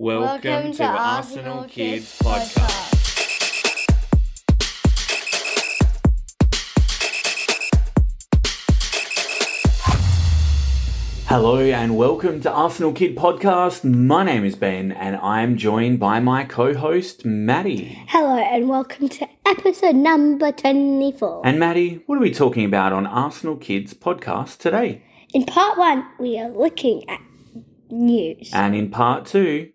Welcome, to, Arsenal Kids Podcast. Hello and welcome to Arsenal Kid Podcast. My name is Ben and I am joined by my co-host Madi. Hello and welcome to episode number 24. And Madi, what are we talking about on Arsenal Kids Podcast today? In part one, we are looking at news. And in part two,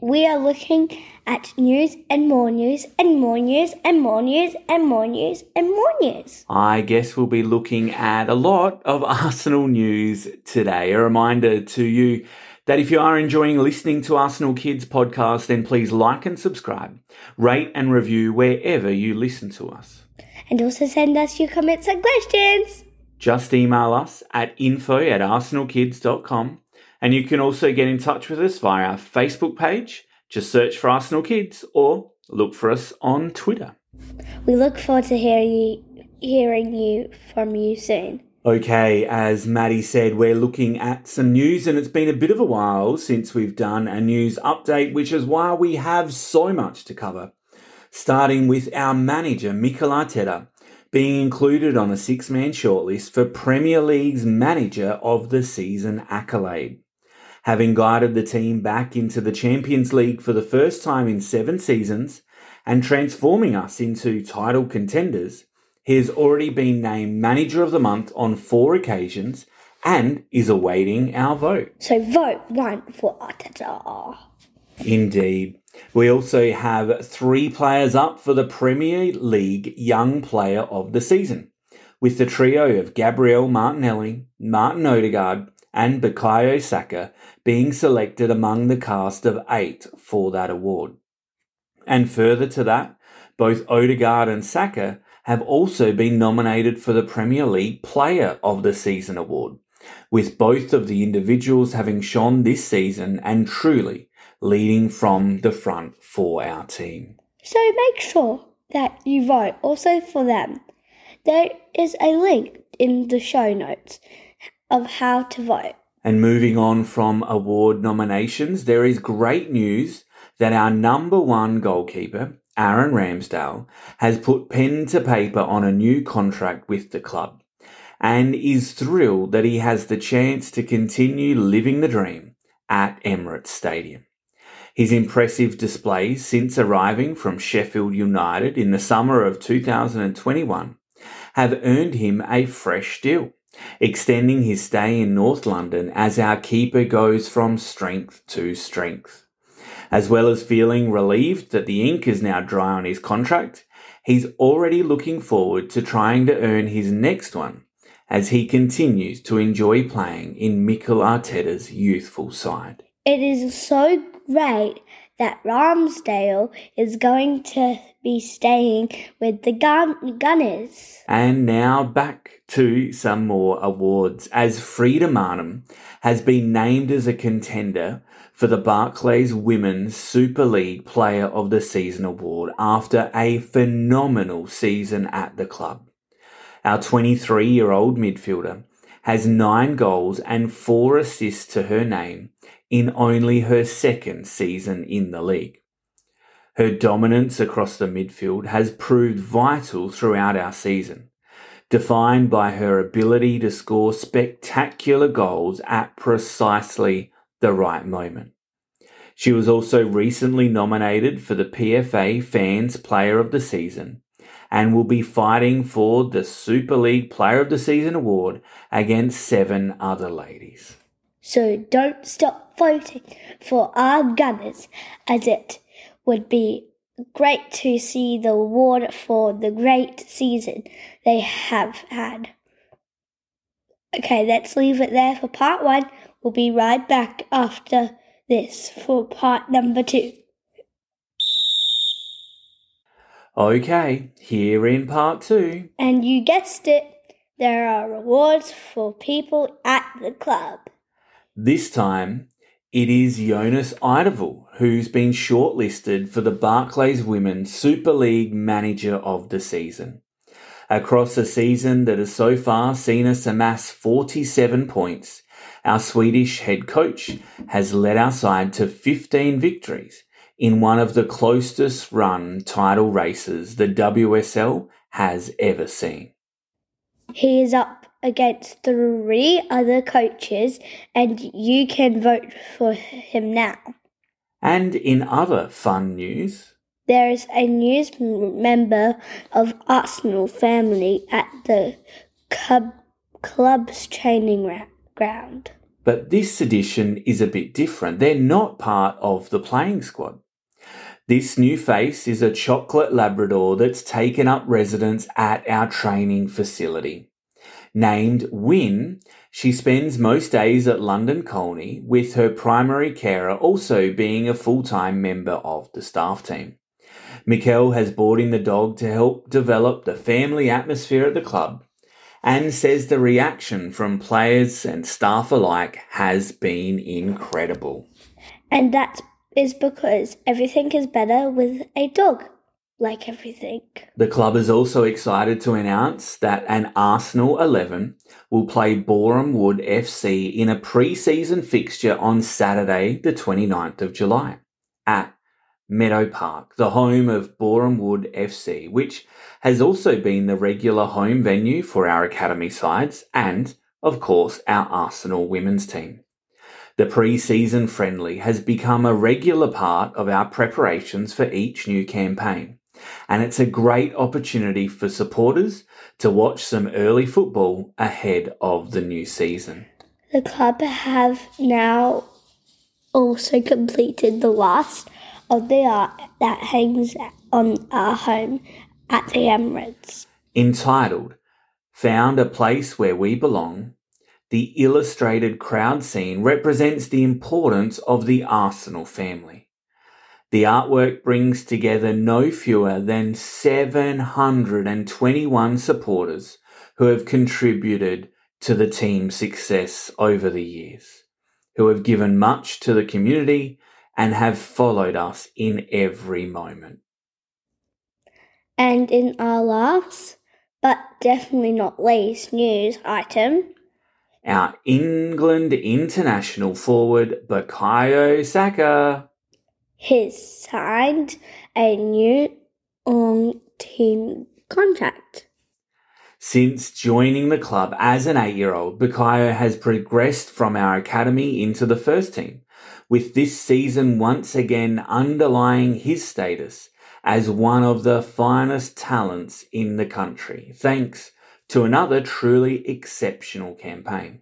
We are looking at news and more news and more news and more news and more news and more news. I guess we'll be looking at a lot of Arsenal news today. A reminder to you that if you are enjoying listening to Arsenal Kids podcast, then please like and subscribe, rate and review wherever you listen to us. And also send us your comments and questions. Just email us at info at arsenalkids.com. And you can also get in touch with us via our Facebook page. Just search for Arsenal Kids or look for us on Twitter. We look forward to hearing you, hearing you from you soon. Okay, as Madi said, we're looking at some news, and it's been a bit of a while since we've done a news update, which is why we have so much to cover. Starting with our manager, Mikel Arteta, being included on a six man shortlist for Premier League's Manager of the Season accolade. Having guided the team back into the Champions League for the first time in seven seasons and transforming us into title contenders, he has already been named Manager of the Month on four occasions and is awaiting our vote. So vote one for Arteta. Indeed. We also have three players up for the Premier League Young Player of the Season, with the trio of Gabriel Martinelli, Martin Odegaard, and Bukayo Saka being selected among the cast of eight for that award. And further to that, both Odegaard and Saka have also been nominated for the Premier League Player of the Season award, with both of the individuals having shone this season and truly leading from the front for our team. So make sure that you vote also for them. There is a link in the show notes of how to vote. And moving on from award nominations, there is great news that our number one goalkeeper, Aaron Ramsdale, has put pen to paper on a new contract with the club and is thrilled that he has the chance to continue living the dream at Emirates Stadium. His impressive displays since arriving from Sheffield United in the summer of 2021 have earned him a fresh deal, extending his stay in North London as our keeper goes from strength to strength. As well as feeling relieved that the ink is now dry on his contract, he's already looking forward to trying to earn his next one as he continues to enjoy playing in Mikel Arteta's youthful side. It is so great that Ramsdale is going to be staying with the gun- Gunners. And now back to some more awards, as Frida Maanum has been named as a contender for the Barclays Women's Super League Player of the Season award after a phenomenal season at the club. Our 23 year old midfielder has nine goals and four assists to her name in only her second season in the league. Her dominance across the midfield has proved vital throughout our season, defined by her ability to score spectacular goals at precisely the right moment. She was also recently nominated for the PFA Fans Player of the Season and will be fighting for the Super League Player of the Season award against seven other ladies. So don't stop voting for our Gunners, as it would be great to see the award for the great season they have had. Okay, let's leave it there for part one. We'll be right back after this for part number two. Okay, here in part two. And you guessed it, there are rewards for people at the club. This time, it is Jonas Eidevall who's been shortlisted for the Barclays Women's Super League Manager of the Season. Across a season that has so far seen us amass 47 points Our Swedish head coach has led our side to 15 victories in one of the closest run title races the WSL has ever seen. He is up against three other coaches, and you can vote for him now. And in other fun news, there is a news member of Arsenal family at the club, club's training ground. But this edition is a bit different. They're not part of the playing squad. This new face is a chocolate Labrador that's taken up residence at our training facility. Named Win, she spends most days at London Colney, with her primary carer also being a full time member of the staff team. Mikel has brought in the dog to help develop the family atmosphere at the club and says the reaction from players and staff alike has been incredible. And that's is because everything is better with a dog, like everything. The club is also excited to announce that an Arsenal 11 will play Boreham Wood FC in a pre season fixture on Saturday, the 29th of July, at Meadow Park, the home of Boreham Wood FC, which has also been the regular home venue for our academy sides and, of course, our Arsenal women's team. The pre-season friendly has become a regular part of our preparations for each new campaign. And it's a great opportunity for supporters to watch some early football ahead of the new season. The club have now also completed the last of the art that hangs on our home at the Emirates. Entitled, Found a Place Where We Belong, the illustrated crowd scene represents the importance of the Arsenal family. The artwork brings together no fewer than 721 supporters who have contributed to the team's success over the years, who have given much to the community and have followed us in every moment. And in our last, but definitely not least news item, our England international forward Bukayo Saka. He's signed a new long team contract. Since joining the club as an eight year old, Bukayo has progressed from our academy into the first team, with this season once again underlying his status as one of the finest talents in the country, thanks to another truly exceptional campaign.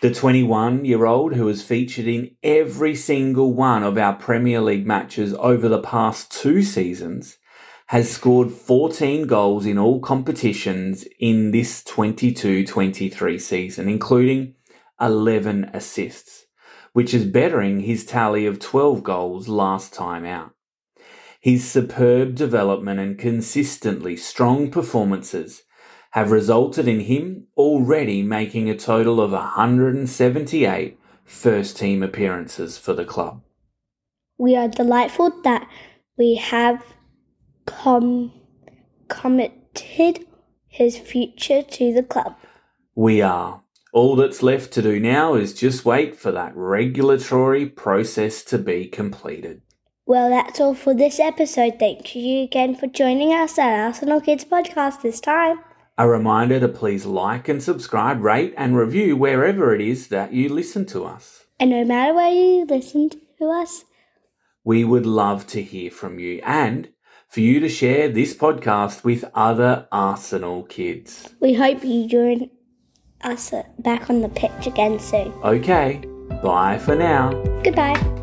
The 21 year old who has featured in every single one of our Premier League matches over the past two seasons has scored 14 goals in all competitions in this 22 23 season, including 11 assists, which is bettering his tally of 12 goals last time out. His superb development and consistently strong performances have resulted in him already making a total of 178 first team appearances for the club. We are delightful that we have com- committed his future to the club. We are. All that's left to do now is just wait for that regulatory process to be completed. Well, that's all for this episode. Thank you again for joining us at Arsenal Kids Podcast this time. A reminder to please like and subscribe, rate and review wherever it is that you listen to us. And no matter where you listen to us, we would love to hear from you and for you to share this podcast with other Arsenal kids. We hope you join us back on the pitch again soon. Okay, bye for now. Goodbye.